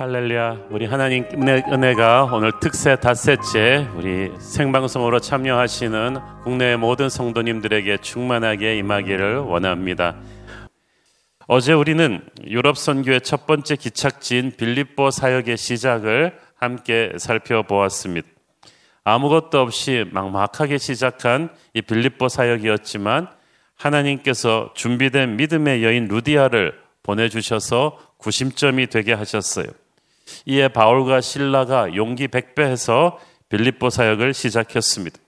할렐루야. 우리 하나님 은혜, 은혜가 오늘 특세 닷새째 우리 생방송으로 참여하시는 국내 모든 성도님들에게 충만하게 임하기를 원합니다. 어제 우리는 유럽 선교의 첫 번째 기착지인 빌립보 사역의 시작을 함께 살펴보았습니다. 아무것도 없이 막막하게 시작한 이 빌립보 사역이었지만 하나님께서 준비된 믿음의 여인 루디아를 보내주셔서 구심점이 되게 하셨어요. 이에 바울과 신라가 용기 백배해서 빌립보 사역을 시작했습니다.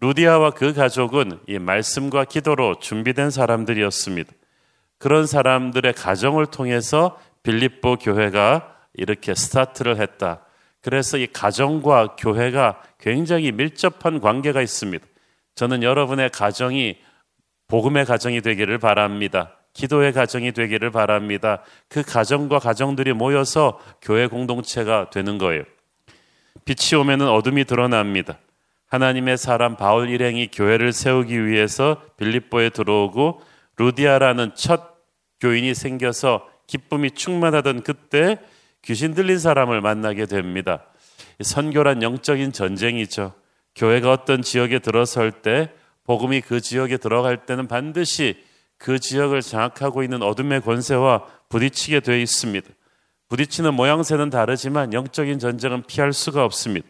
루디아와 그 가족은 이 말씀과 기도로 준비된 사람들이었습니다. 그런 사람들의 가정을 통해서 빌립보 교회가 이렇게 스타트를 했다. 그래서 이 가정과 교회가 굉장히 밀접한 관계가 있습니다. 저는 여러분의 가정이 복음의 가정이 되기를 바랍니다. 기도의 가정이 되기를 바랍니다. 그 가정과 가정들이 모여서 교회 공동체가 되는 거예요. 빛이 오면은 어둠이 드러납니다. 하나님의 사람 바울 일행이 교회를 세우기 위해서 빌립보에 들어오고 루디아라는 첫 교인이 생겨서 기쁨이 충만하던 그때 귀신 들린 사람을 만나게 됩니다. 선교란 영적인 전쟁이죠. 교회가 어떤 지역에 들어설 때 복음이 그 지역에 들어갈 때는 반드시 그 지역을 장악하고 있는 어둠의 권세와 부딪히게 되어 있습니다. 부딪히는 모양새는 다르지만 영적인 전쟁은 피할 수가 없습니다.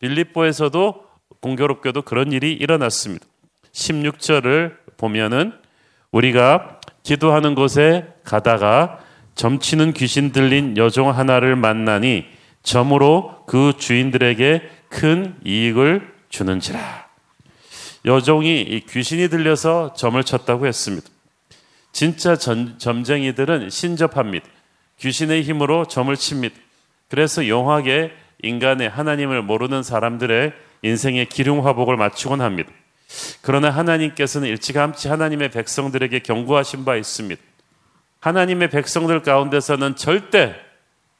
빌립보에서도 공교롭게도 그런 일이 일어났습니다. 16절을 보면은 우리가 기도하는 곳에 가다가 점치는 귀신 들린 여종 하나를 만나니 점으로 그 주인들에게 큰 이익을 주는지라. 여종이 귀신이 들려서 점을 쳤다고 했습니다. 진짜 전, 점쟁이들은 신접합니다. 귀신의 힘으로 점을 칩니다. 그래서 용하게 인간의 하나님을 모르는 사람들의 인생의 기륭 화복을 맞추곤 합니다. 그러나 하나님께서는 일찌감치 하나님의 백성들에게 경고하신 바 있습니다. 하나님의 백성들 가운데서는 절대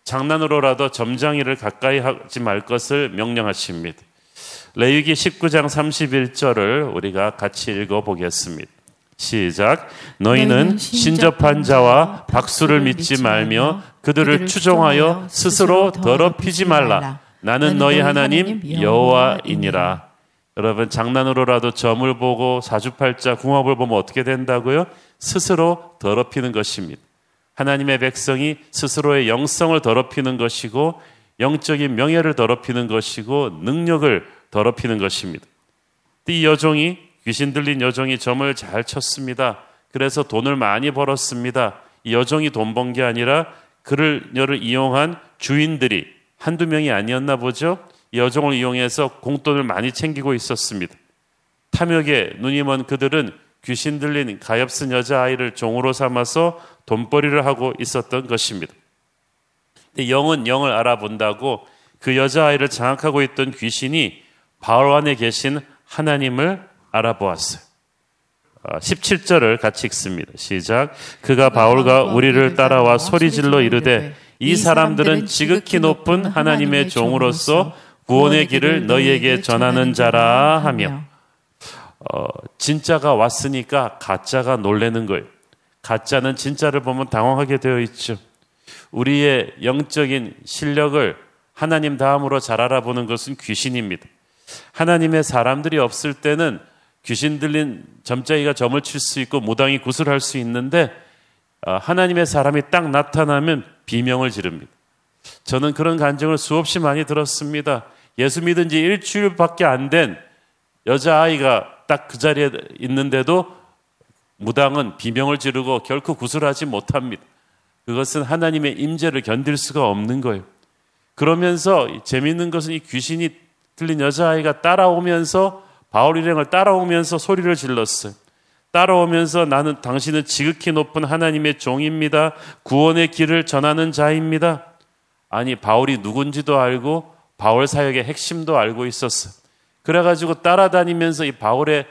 장난으로라도 점장이를 가까이 하지 말 것을 명령하십니다. 레위기 19장 31절을 우리가 같이 읽어 보겠습니다. 시작. 너희는 신접한 자와 박수를 믿지 말며 그들을 추종하여 스스로 더럽히지 말라. 나는 너희 하나님 여호와이니라. 여러분 장난으로라도 점을 보고 사주팔자 궁합을 보면 어떻게 된다고요? 스스로 더럽히는 것입니다. 하나님의 백성이 스스로의 영성을 더럽히는 것이고 영적인 명예를 더럽히는 것이고 능력을 더럽히는 것입니다. 이 여종이 귀신 들린 여종이 점을 잘 쳤습니다. 그래서 돈을 많이 벌었습니다. 이 여종이 돈 번 게 아니라 그를 녀를 이용한 주인들이 한두 명이 아니었나 보죠. 이 여종을 이용해서 공돈을 많이 챙기고 있었습니다. 탐욕에 눈이 먼 그들은 귀신 들린 가엾은 여자아이를 종으로 삼아서 돈벌이를 하고 있었던 것입니다. 영은 영을 알아본다고 그 여자아이를 장악하고 있던 귀신이 바울 안에 계신 하나님을 알아보았어요. 17절을 아, 같이 읽습니다. 시작. 그가 바울과 우리를 따라와 소리질러 이르되 이 사람들은 지극히 높은 하나님의 종으로서 구원의 길을 너희에게 전하는 자라 하며 어, 진짜가 왔으니까 가짜가 놀래는 거예요. 가짜는 진짜를 보면 당황하게 되어 있죠. 우리의 영적인 실력을 하나님 다음으로 잘 알아보는 것은 귀신입니다. 하나님의 사람들이 없을 때는 귀신 들린 점자기가 점을 칠 수 있고 무당이 구슬할 수 있는데 어, 하나님의 사람이 딱 나타나면 비명을 지릅니다. 저는 그런 간증을 수없이 많이 들었습니다. 예수 믿은 지 일주일밖에 안 된 여자아이가 딱 그 자리에 있는데도 무당은 비명을 지르고 결코 구슬하지 못합니다. 그것은 하나님의 임재를 견딜 수가 없는 거예요. 그러면서 재미있는 것은 이 귀신이 들린 여자아이가 따라오면서 바울 일행을 따라오면서 소리를 질렀어요. 따라오면서 나는 당신은 지극히 높은 하나님의 종입니다. 구원의 길을 전하는 자입니다. 아니, 바울이 누군지도 알고 바울 사역의 핵심도 알고 있었어요. 그래가지고 따라다니면서 이 바울의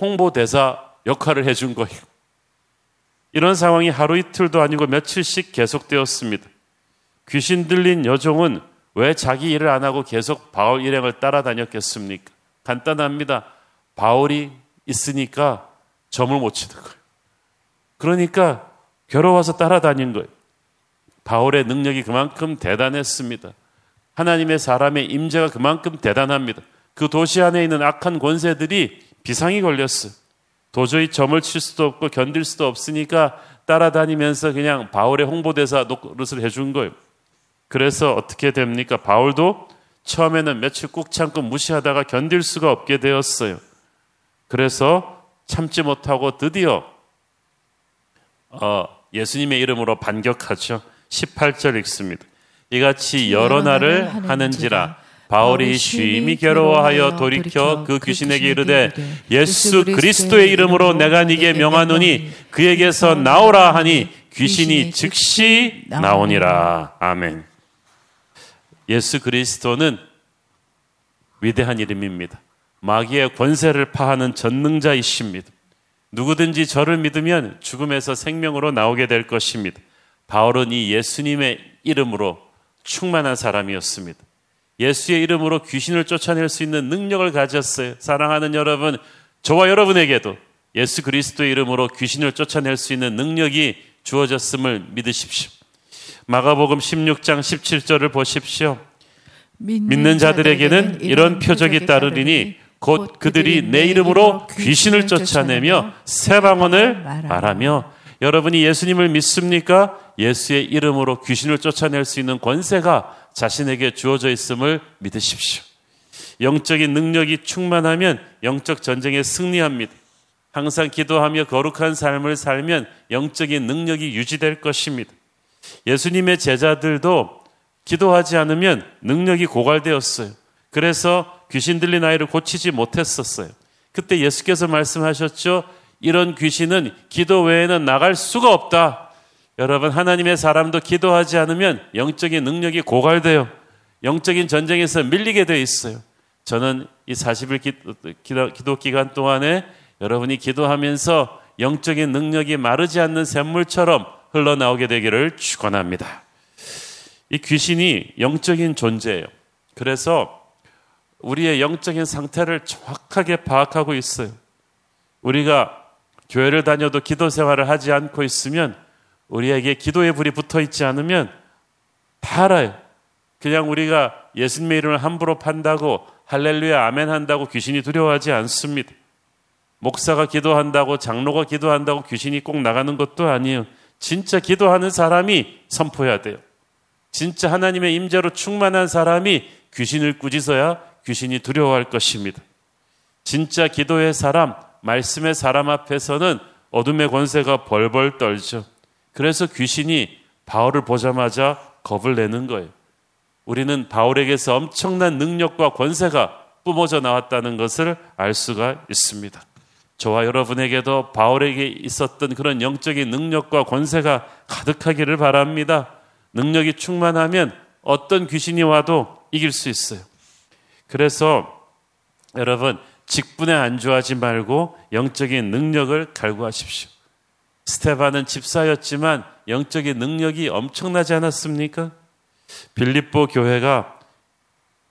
홍보 대사 역할을 해준 거예요. 이런 상황이 하루 이틀도 아니고 며칠씩 계속되었습니다. 귀신 들린 여종은 왜 자기 일을 안 하고 계속 바울 일행을 따라다녔겠습니까? 간단합니다. 바울이 있으니까 점을 못 치는 거예요. 그러니까 괴로워서 따라다닌 거예요. 바울의 능력이 그만큼 대단했습니다. 하나님의 사람의 임재가 그만큼 대단합니다. 그 도시 안에 있는 악한 권세들이 비상이 걸렸어요. 도저히 점을 칠 수도 없고 견딜 수도 없으니까 따라다니면서 그냥 바울의 홍보대사 노릇을 해준 거예요. 그래서 어떻게 됩니까? 바울도 처음에는 며칠 꾹 참고 무시하다가 견딜 수가 없게 되었어요. 그래서 참지 못하고 드디어 어, 예수님의 이름으로 반격하죠. 18절 읽습니다. 이같이 여러 날을 하는지라 바울이 쉼이 괴로워하여 돌이켜 그 귀신에게 이르되 예수 그리스도의 이름으로 내가 네게 명하노니 그에게서 나오라 하니 귀신이 즉시 나오니라. 아멘. 예수 그리스도는 위대한 이름입니다. 마귀의 권세를 파하는 전능자이십니다. 누구든지 저를 믿으면 죽음에서 생명으로 나오게 될 것입니다. 바울은 이 예수님의 이름으로 충만한 사람이었습니다. 예수의 이름으로 귀신을 쫓아낼 수 있는 능력을 가졌어요. 사랑하는 여러분, 저와 여러분에게도 예수 그리스도의 이름으로 귀신을 쫓아낼 수 있는 능력이 주어졌음을 믿으십시오. 마가복음 16장 17절을 보십시오. 믿는 자들에게는 이런 표적이 따르리니 곧 그들이 내 이름으로 귀신을 쫓아내며 새 방언을 말하며 여러분이 예수님을 믿습니까? 예수의 이름으로 귀신을 쫓아낼 수 있는 권세가 자신에게 주어져 있음을 믿으십시오. 영적인 능력이 충만하면 영적 전쟁에 승리합니다. 항상 기도하며 거룩한 삶을 살면 영적인 능력이 유지될 것입니다. 예수님의 제자들도 기도하지 않으면 능력이 고갈되었어요. 그래서 귀신 들린 아이를 고치지 못했었어요. 그때 예수께서 말씀하셨죠. 이런 귀신은 기도 외에는 나갈 수가 없다. 여러분, 하나님의 사람도 기도하지 않으면 영적인 능력이 고갈돼요. 영적인 전쟁에서 밀리게 돼 있어요. 저는 이 40일 기도, 기도 기간 동안에 여러분이 기도하면서 영적인 능력이 마르지 않는 샘물처럼 흘러나오게 되기를 축원합니다. 이 귀신이 영적인 존재예요. 그래서 우리의 영적인 상태를 정확하게 파악하고 있어요. 우리가 교회를 다녀도 기도 생활을 하지 않고 있으면 우리에게 기도의 불이 붙어 있지 않으면 다 알아요. 그냥 우리가 예수님의 이름을 함부로 판다고 할렐루야 아멘 한다고 귀신이 두려워하지 않습니다. 목사가 기도한다고 장로가 기도한다고 귀신이 꼭 나가는 것도 아니에요. 진짜 기도하는 사람이 선포해야 돼요. 진짜 하나님의 임재로 충만한 사람이 귀신을 꾸짖어야 귀신이 두려워할 것입니다. 진짜 기도의 사람, 말씀의 사람 앞에서는 어둠의 권세가 벌벌 떨죠. 그래서 귀신이 바울을 보자마자 겁을 내는 거예요. 우리는 바울에게서 엄청난 능력과 권세가 뿜어져 나왔다는 것을 알 수가 있습니다. 저와 여러분에게도 바울에게 있었던 그런 영적인 능력과 권세가 가득하기를 바랍니다. 능력이 충만하면 어떤 귀신이 와도 이길 수 있어요. 그래서 여러분 직분에 안주하지 말고 영적인 능력을 갈구하십시오. 스테반은 집사였지만 영적인 능력이 엄청나지 않았습니까? 빌립보 교회가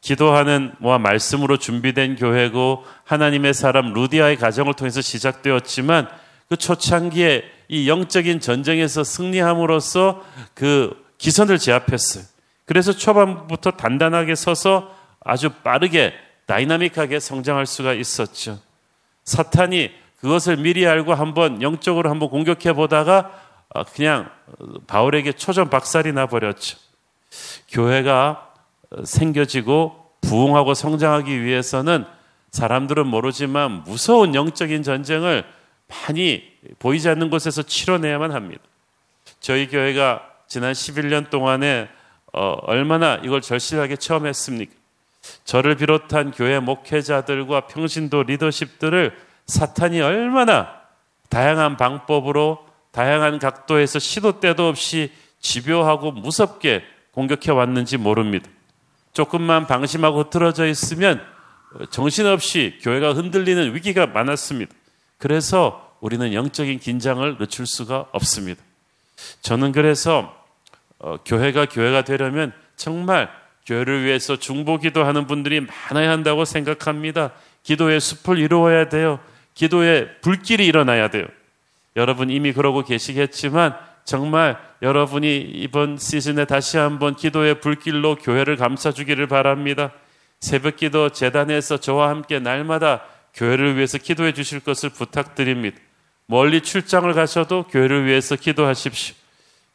기도하는 와 말씀으로 준비된 교회고 하나님의 사람 루디아의 가정을 통해서 시작되었지만 그 초창기에 이 영적인 전쟁에서 승리함으로써 그 기선을 제압했어요. 그래서 초반부터 단단하게 서서 아주 빠르게 다이나믹하게 성장할 수가 있었죠. 사탄이 그것을 미리 알고 한번 영적으로 한번 공격해 보다가 어, 그냥 바울에게 초전 박살이 나 버렸죠. 교회가 생겨지고 부흥하고 성장하기 위해서는 사람들은 모르지만 무서운 영적인 전쟁을 많이 보이지 않는 곳에서 치러내야만 합니다. 저희 교회가 지난 11년 동안에 어, 얼마나 이걸 절실하게 체험했습니까? 저를 비롯한 교회 목회자들과 평신도 리더십들을 사탄이 얼마나 다양한 방법으로 다양한 각도에서 시도 때도 없이 집요하고 무섭게 공격해 왔는지 모릅니다. 조금만 방심하고 흐트러져 있으면 정신없이 교회가 흔들리는 위기가 많았습니다. 그래서 우리는 영적인 긴장을 늦출 수가 없습니다. 저는 그래서 어, 교회가 교회가 되려면 정말 교회를 위해서 중보기도 하는 분들이 많아야 한다고 생각합니다. 기도의 숲을 이루어야 돼요. 기도의 불길이 일어나야 돼요. 여러분 이미 그러고 계시겠지만 정말 여러분이 이번 시즌에 다시 한번 기도의 불길로 교회를 감싸주기를 바랍니다. 새벽 기도 재단에서 저와 함께 날마다 교회를 위해서 기도해 주실 것을 부탁드립니다. 멀리 출장을 가셔도 교회를 위해서 기도하십시오.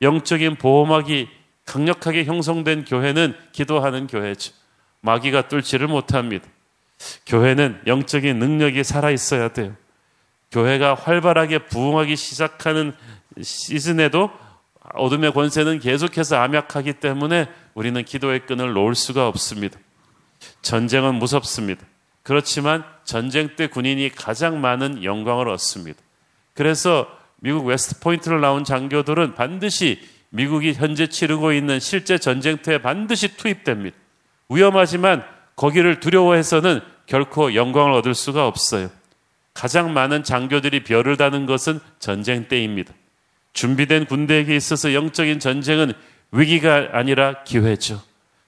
영적인 보호막이 강력하게 형성된 교회는 기도하는 교회죠. 마귀가 뚫지를 못합니다. 교회는 영적인 능력이 살아 있어야 돼요. 교회가 활발하게 부흥하기 시작하는 시즌에도 어둠의 권세는 계속해서 암약하기 때문에 우리는 기도의 끈을 놓을 수가 없습니다. 전쟁은 무섭습니다. 그렇지만 전쟁 때 군인이 가장 많은 영광을 얻습니다. 그래서 미국 웨스트 포인트를 나온 장교들은 반드시 미국이 현재 치르고 있는 실제 전쟁터에 반드시 투입됩니다. 위험하지만 거기를 두려워해서는 결코 영광을 얻을 수가 없어요. 가장 많은 장교들이 별을 다는 것은 전쟁 때입니다. 준비된 군대에게 있어서 영적인 전쟁은 위기가 아니라 기회죠.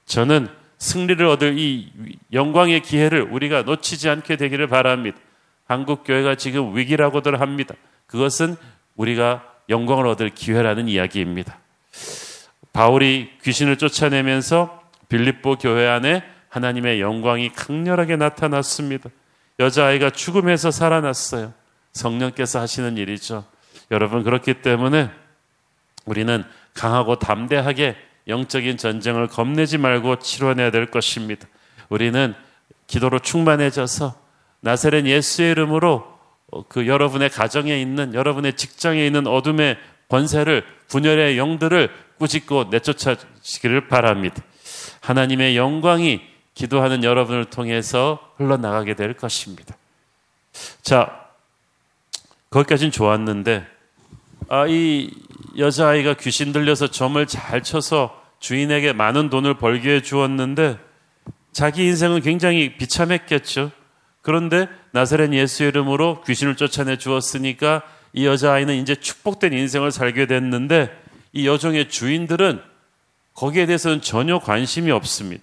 저는 승리를 얻을 이 영광의 기회를 우리가 놓치지 않게 되기를 바랍니다. 한국 교회가 지금 위기라고들 합니다. 그것은 우리가 영광을 얻을 기회라는 이야기입니다. 바울이 귀신을 쫓아내면서 빌립보 교회 안에 하나님의 영광이 강렬하게 나타났습니다. 여자아이가 죽음에서 살아났어요. 성령께서 하시는 일이죠. 여러분, 그렇기 때문에 우리는 강하고 담대하게 영적인 전쟁을 겁내지 말고 치러내야 될 것입니다. 우리는 기도로 충만해져서 나사렛 예수의 이름으로 그 여러분의 가정에 있는 여러분의 직장에 있는 어둠의 권세를 분열의 영들을 꾸짖고 내쫓아지기를 바랍니다. 하나님의 영광이 기도하는 여러분을 통해서 흘러나가게 될 것입니다. 자, 거기까지는 좋았는데, 아, 이 여자아이가 귀신 들려서 점을 잘 쳐서 주인에게 많은 돈을 벌게 해 주었는데, 자기 인생은 굉장히 비참했겠죠. 그런데 나사렛 예수 이름으로 귀신을 쫓아내 주었으니까 이 여자아이는 이제 축복된 인생을 살게 됐는데 이 여종의 주인들은 거기에 대해서는 전혀 관심이 없습니다.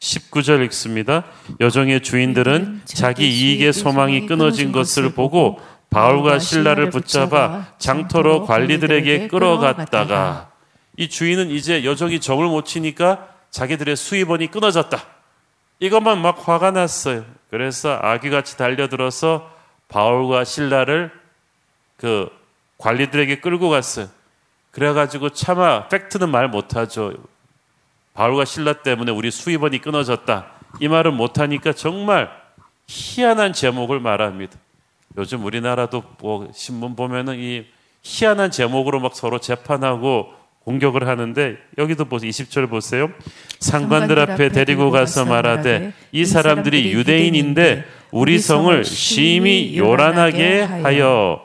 19절 읽습니다. 여종의 주인들은 자기 이익의 소망이 끊어진 것을 보고 바울과 신라를 붙잡아 장터로 관리들에게 끌어갔다가 이 주인은 이제 여종이 정을 못 치니까 자기들의 수입원이 끊어졌다. 이것만 막 화가 났어요. 그래서 아기같이 달려들어서 바울과 신라를 그 관리들에게 끌고 갔어요. 그래가지고 차마 팩트는 말 못하죠. 바울과 신라 때문에 우리 수입원이 끊어졌다. 이 말을 못하니까 정말 희한한 제목을 말합니다. 요즘 우리나라도 뭐 신문 보면은 이 희한한 제목으로 막 서로 재판하고 공격을 하는데 여기도 보세요. 20절 보세요. 상관들 앞에 데리고 가서 말하되 이 사람들이 유대인인데 우리 성을 심히 요란하게 하여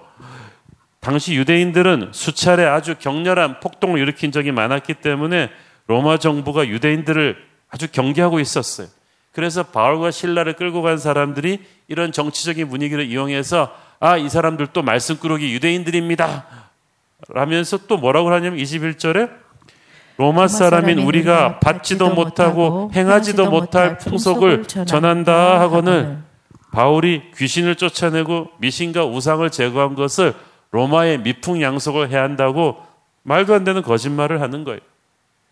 당시 유대인들은 수차례 아주 격렬한 폭동을 일으킨 적이 많았기 때문에 로마 정부가 유대인들을 아주 경계하고 있었어요. 그래서 바울과 신라를 끌고 간 사람들이 이런 정치적인 분위기를 이용해서 아, 이 사람들도 말씀꾸러기 유대인들입니다. 라면서 또 뭐라고 하냐면 21절에 로마 사람인 우리가 받지도 못하고 행하지도 못할 풍속을 전한다 하거늘 바울이 귀신을 쫓아내고 미신과 우상을 제거한 것을 로마의 미풍양속을 해야 한다고 말도 안 되는 거짓말을 하는 거예요.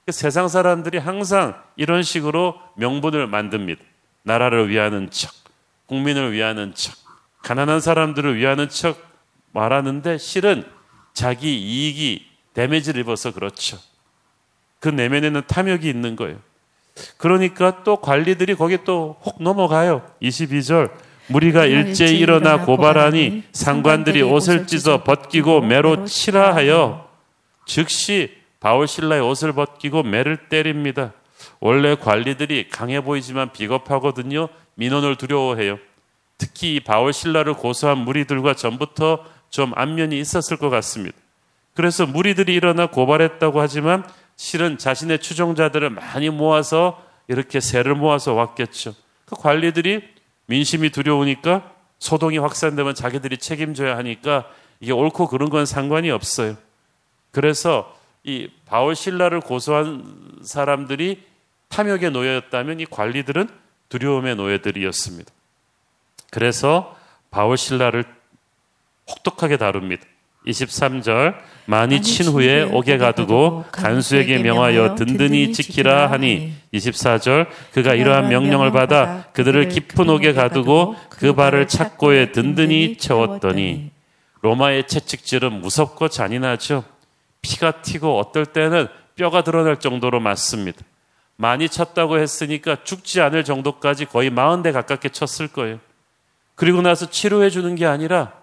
세상 사람들이 항상 이런 식으로 명분을 만듭니다. 나라를 위하는 척, 국민을 위하는 척, 가난한 사람들을 위하는 척 말하는데 실은 자기 이익이 데미지를 입어서 그렇죠. 그 내면에는 탐욕이 있는 거예요. 그러니까 또 관리들이 거기 또혹 넘어가요. 22절. 무리가 일제히 일어나 고발하니 상관들이 옷을 찢어 벗기고 매로 치라 하여 즉시 바울 신라의 옷을 벗기고 매를 때립니다. 원래 관리들이 강해 보이지만 비겁하거든요. 민원을 두려워해요. 특히 바울 신라를 고소한 무리들과 전부터 좀 안면이 있었을 것 같습니다. 그래서 무리들이 일어나 고발했다고 하지만 실은 자신의 추종자들을 많이 모아서 이렇게 세를 모아서 왔겠죠. 그 관리들이 민심이 두려우니까 소동이 확산되면 자기들이 책임져야 하니까 이게 옳고 그른 건 상관이 없어요. 그래서 이 바울 신라를 고소한 사람들이 탐욕에 놓였다면 이 관리들은 두려움의 노예들이었습니다. 그래서 바울 신라를 혹독하게 다룹니다. 23절 많이 친 후에 옥에 가두고 간수에게 명하여 든든히 지키라 하니 24절 그가 이러한 명령을 받아 그들을 깊은 옥에 가두고 그 발을 착고에 든든히 채웠더니 로마의 채찍질은 무섭고 잔인하죠. 피가 튀고 어떨 때는 뼈가 드러날 정도로 맞습니다. 많이 쳤다고 했으니까 죽지 않을 정도까지 거의 40대 가깝게 쳤을 거예요. 그리고 나서 치료해 주는 게 아니라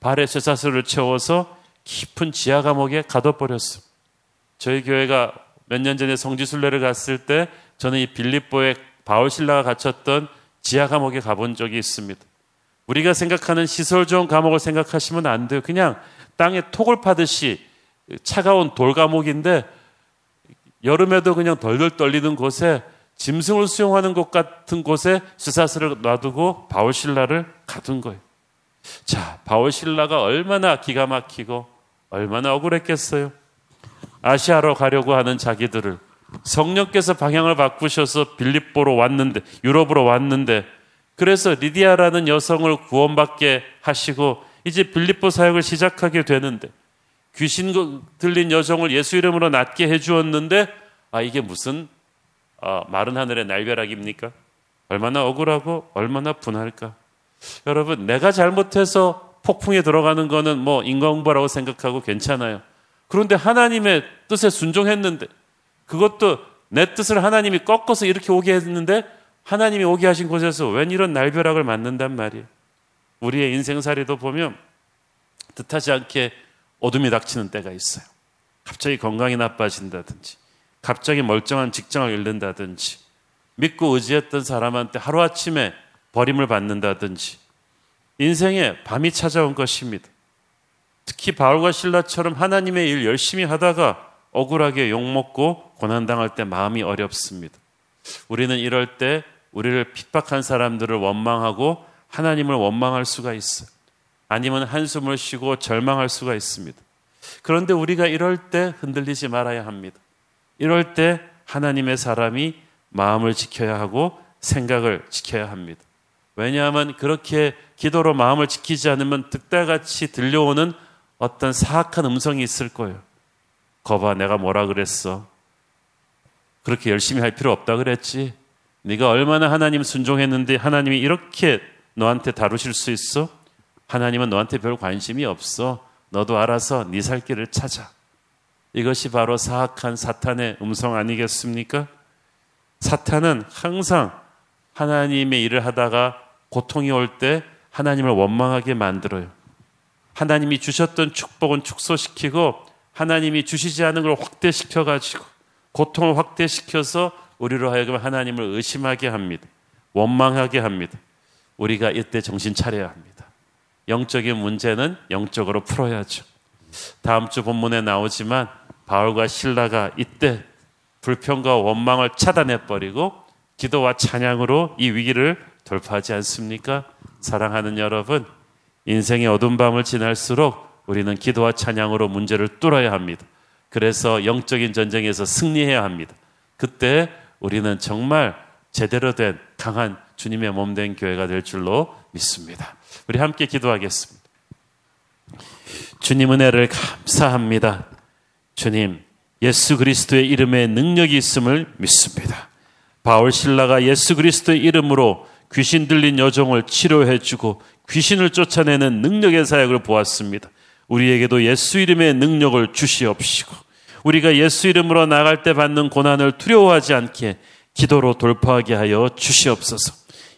발에 쇠사슬을 채워서 깊은 지하 감옥에 가둬버렸어. 저희 교회가 몇 년 전에 성지순례를 갔을 때 저는 이 빌립보에 바울 신라가 갇혔던 지하 감옥에 가본 적이 있습니다. 우리가 생각하는 시설 좋은 감옥을 생각하시면 안 돼요. 그냥 땅에 톡을 파듯이 차가운 돌 감옥인데 여름에도 그냥 덜덜 떨리는 곳에 짐승을 수용하는 것 같은 곳에 쇠사슬을 놔두고 바울신라를 가둔 거예요. 자, 바울신라가 얼마나 기가 막히고 얼마나 억울했겠어요. 아시아로 가려고 하는 자기들을 성령께서 방향을 바꾸셔서 빌립보로 왔는데 유럽으로 왔는데 그래서 리디아라는 여성을 구원받게 하시고 이제 빌립보 사역을 시작하게 되는데 귀신 들린 여성을 예수 이름으로 낫게 해주었는데 아 이게 무슨 어, 마른 하늘의 날벼락입니까? 얼마나 억울하고 얼마나 분할까? 여러분 내가 잘못해서 폭풍에 들어가는 거는 뭐 인과응보라고 생각하고 괜찮아요. 그런데 하나님의 뜻에 순종했는데 그것도 내 뜻을 하나님이 꺾어서 이렇게 오게 했는데 하나님이 오게 하신 곳에서 웬 이런 날벼락을 맞는단 말이에요. 우리의 인생살이도 보면 뜻하지 않게 어둠이 닥치는 때가 있어요. 갑자기 건강이 나빠진다든지, 갑자기 멀쩡한 직장을 잃는다든지, 믿고 의지했던 사람한테 하루아침에 버림을 받는다든지, 인생에 밤이 찾아온 것입니다. 특히 바울과 신라처럼 하나님의 일 열심히 하다가 억울하게 욕먹고 고난당할 때 마음이 어렵습니다. 우리는 이럴 때 우리를 핍박한 사람들을 원망하고 하나님을 원망할 수가 있어요. 아니면 한숨을 쉬고 절망할 수가 있습니다. 그런데 우리가 이럴 때 흔들리지 말아야 합니다. 이럴 때 하나님의 사람이 마음을 지켜야 하고 생각을 지켜야 합니다. 왜냐하면 그렇게 기도로 마음을 지키지 않으면 득달같이 들려오는 어떤 사악한 음성이 있을 거예요. 거봐, 내가 뭐라 그랬어? 그렇게 열심히 할 필요 없다 그랬지. 네가 얼마나 하나님 순종했는데 하나님이 이렇게 너한테 다루실 수 있어? 하나님은 너한테 별 관심이 없어. 너도 알아서 네 살 길을 찾아. 이것이 바로 사악한 사탄의 음성 아니겠습니까? 사탄은 항상 하나님의 일을 하다가 고통이 올 때 하나님을 원망하게 만들어요. 하나님이 주셨던 축복은 축소시키고 하나님이 주시지 않은 걸 확대시켜 가지고 고통을 확대시켜서 우리로 하여금 하나님을 의심하게 합니다. 원망하게 합니다. 우리가 이때 정신 차려야 합니다. 영적인 문제는 영적으로 풀어야죠. 다음 주 본문에 나오지만 바울과 신라가 이때 불평과 원망을 차단해 버리고 기도와 찬양으로 이 위기를 돌파하지 않습니까? 사랑하는 여러분, 인생의 어두운 밤을 지날수록 우리는 기도와 찬양으로 문제를 뚫어야 합니다. 그래서 영적인 전쟁에서 승리해야 합니다. 그때 우리는 정말 제대로 된 강한 주님의 몸 된 교회가 될 줄로 믿습니다. 우리 함께 기도하겠습니다. 주님 은혜를 감사합니다. 주님, 예수 그리스도의 이름에 능력이 있음을 믿습니다. 바울 신라가 예수 그리스도의 이름으로 귀신 들린 여종을 치료해 주고 귀신을 쫓아내는 능력의 사역을 보았습니다. 우리에게도 예수 이름의 능력을 주시옵시고 우리가 예수 이름으로 나갈 때 받는 고난을 두려워하지 않게 기도로 돌파하게 하여 주시옵소서.